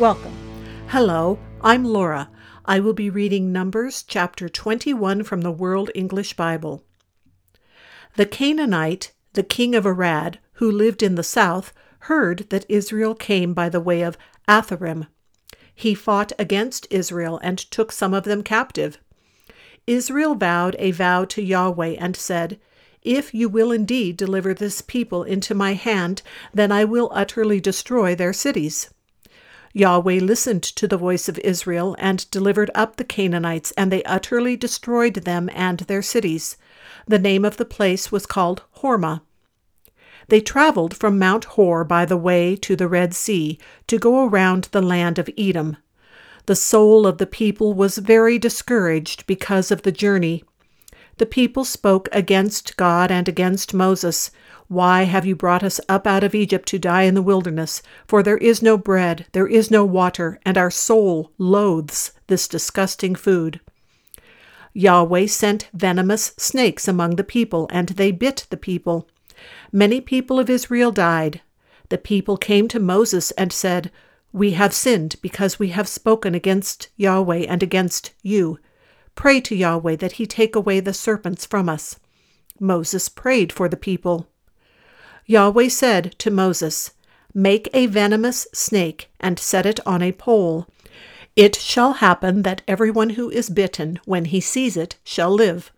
Welcome. Hello, I'm Laura. I will be reading Numbers chapter 21 from the World English Bible. The Canaanite, the king of Arad, who lived in the south, heard that Israel came by the way of Atharim. He fought against Israel and took some of them captive. Israel vowed a vow to Yahweh and said, if you will indeed deliver this people into my hand, then I will utterly destroy their cities. Yahweh listened to the voice of Israel and delivered up the Canaanites, and they utterly destroyed them and their cities. The name of the place was called Hormah. They traveled from Mount Hor by the way to the Red Sea to go around the land of Edom. The soul of the people was very discouraged because of the journey the people spoke against God and against Moses. Why have you brought us up out of Egypt to die in the wilderness? For there is no bread, there is no water, and our soul loathes this disgusting food. Yahweh sent venomous snakes among the people, and they bit the people. Many people of Israel died. The people came to Moses and said, We have sinned because we have spoken against Yahweh and against you. Pray to Yahweh that he take away the serpents from us. Moses prayed for the people. Yahweh said to Moses, Make a venomous snake and set it on a pole. It shall happen that everyone who is bitten, when he sees it, shall live.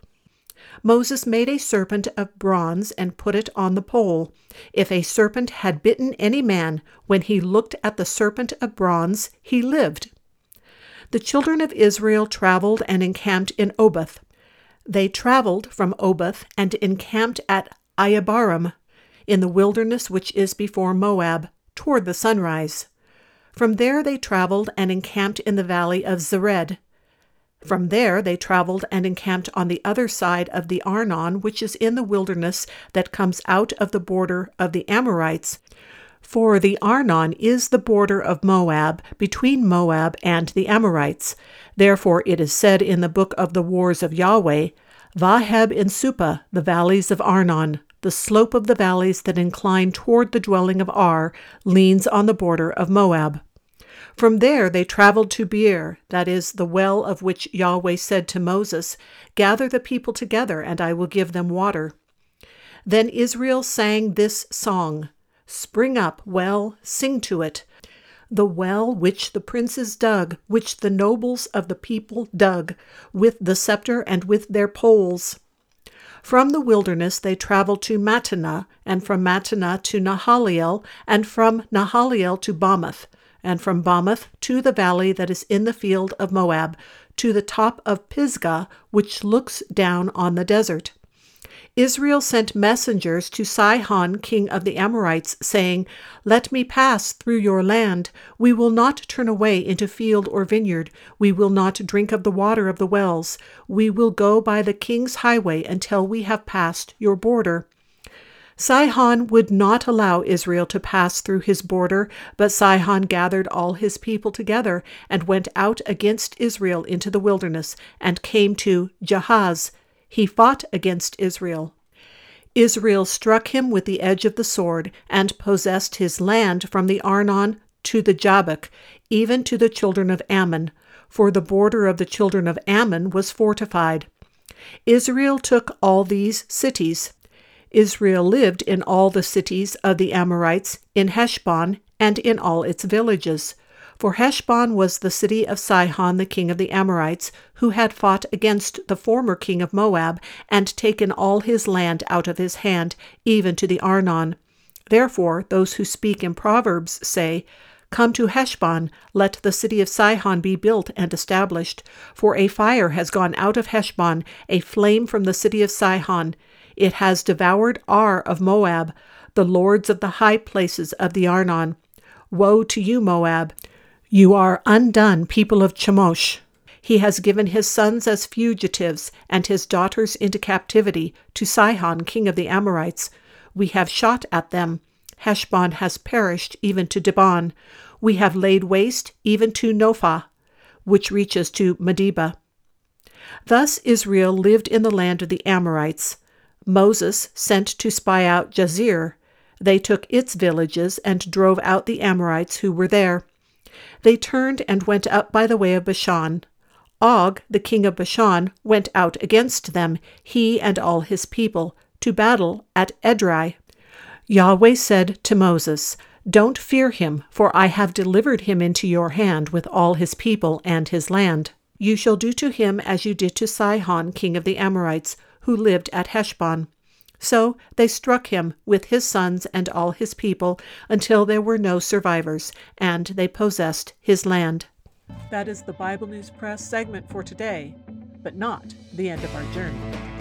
Moses made a serpent of bronze and put it on the pole. If a serpent had bitten any man, when he looked at the serpent of bronze, he lived the children of Israel traveled and encamped in Oboth. They traveled from Oboth and encamped at Iyeabarim, in the wilderness which is before Moab, toward the sunrise. From there they traveled and encamped in the valley of Zered. From there they traveled and encamped on the other side of the Arnon, which is in the wilderness that comes out of the border of the Amorites, for the Arnon is the border of Moab, between Moab and the Amorites. Therefore it is said in the book of the wars of Yahweh, Vaheb in Suphah, the valleys of Arnon, the slope of the valleys that incline toward the dwelling of Ar, leans on the border of Moab. From there they traveled to Beer, that is, the well of which Yahweh said to Moses, Gather the people together, and I will give them water. Then Israel sang this song Spring up, well, sing to it. The well which the princes dug, which the nobles of the people dug, with the scepter and with their poles. From the wilderness they traveled to Mattanah, and from Mattanah to Nahaliel, and from Nahaliel to Bamoth, and from Bamoth to the valley that is in the field of Moab, to the top of Pisgah, which looks down on the desert. Israel sent messengers to Sihon, king of the Amorites, saying, Let me pass through your land. We will not turn away into field or vineyard. We will not drink of the water of the wells. We will go by the king's highway until we have passed your border. Sihon would not allow Israel to pass through his border, but Sihon gathered all his people together and went out against Israel into the wilderness and came to Jahaz he fought against Israel. Israel struck him with the edge of the sword and possessed his land from the Arnon to the Jabbok, even to the children of Ammon, for the border of the children of Ammon was fortified. Israel took all these cities. Israel lived in all the cities of the Amorites, in Heshbon, and in all its villages. For Heshbon was the city of Sihon the king of the Amorites, who had fought against the former king of Moab, and taken all his land out of his hand, even to the Arnon. Therefore those who speak in Proverbs say, Come to Heshbon, let the city of Sihon be built and established. For a fire has gone out of Heshbon, a flame from the city of Sihon. It has devoured Ar of Moab, the lords of the high places of the Arnon. Woe to you, Moab! You are undone, people of Chemosh. He has given his sons as fugitives and his daughters into captivity to Sihon, king of the Amorites. We have shot at them. Heshbon has perished even to Dibon. We have laid waste even to Nophah, which reaches to Medeba. Thus Israel lived in the land of the Amorites. Moses sent to spy out Jazer. They took its villages and drove out the Amorites who were there. They turned and went up by the way of Bashan. Og, the king of Bashan, went out against them, he and all his people, to battle at Edrei. Yahweh said to Moses, Don't fear him, for I have delivered him into your hand with all his people and his land. You shall do to him as you did to Sihon, king of the Amorites, who lived at Heshbon. So they struck him with his sons and all his people until there were no survivors, and they possessed his land. That is the Bible News Press segment for today, but not the end of our journey.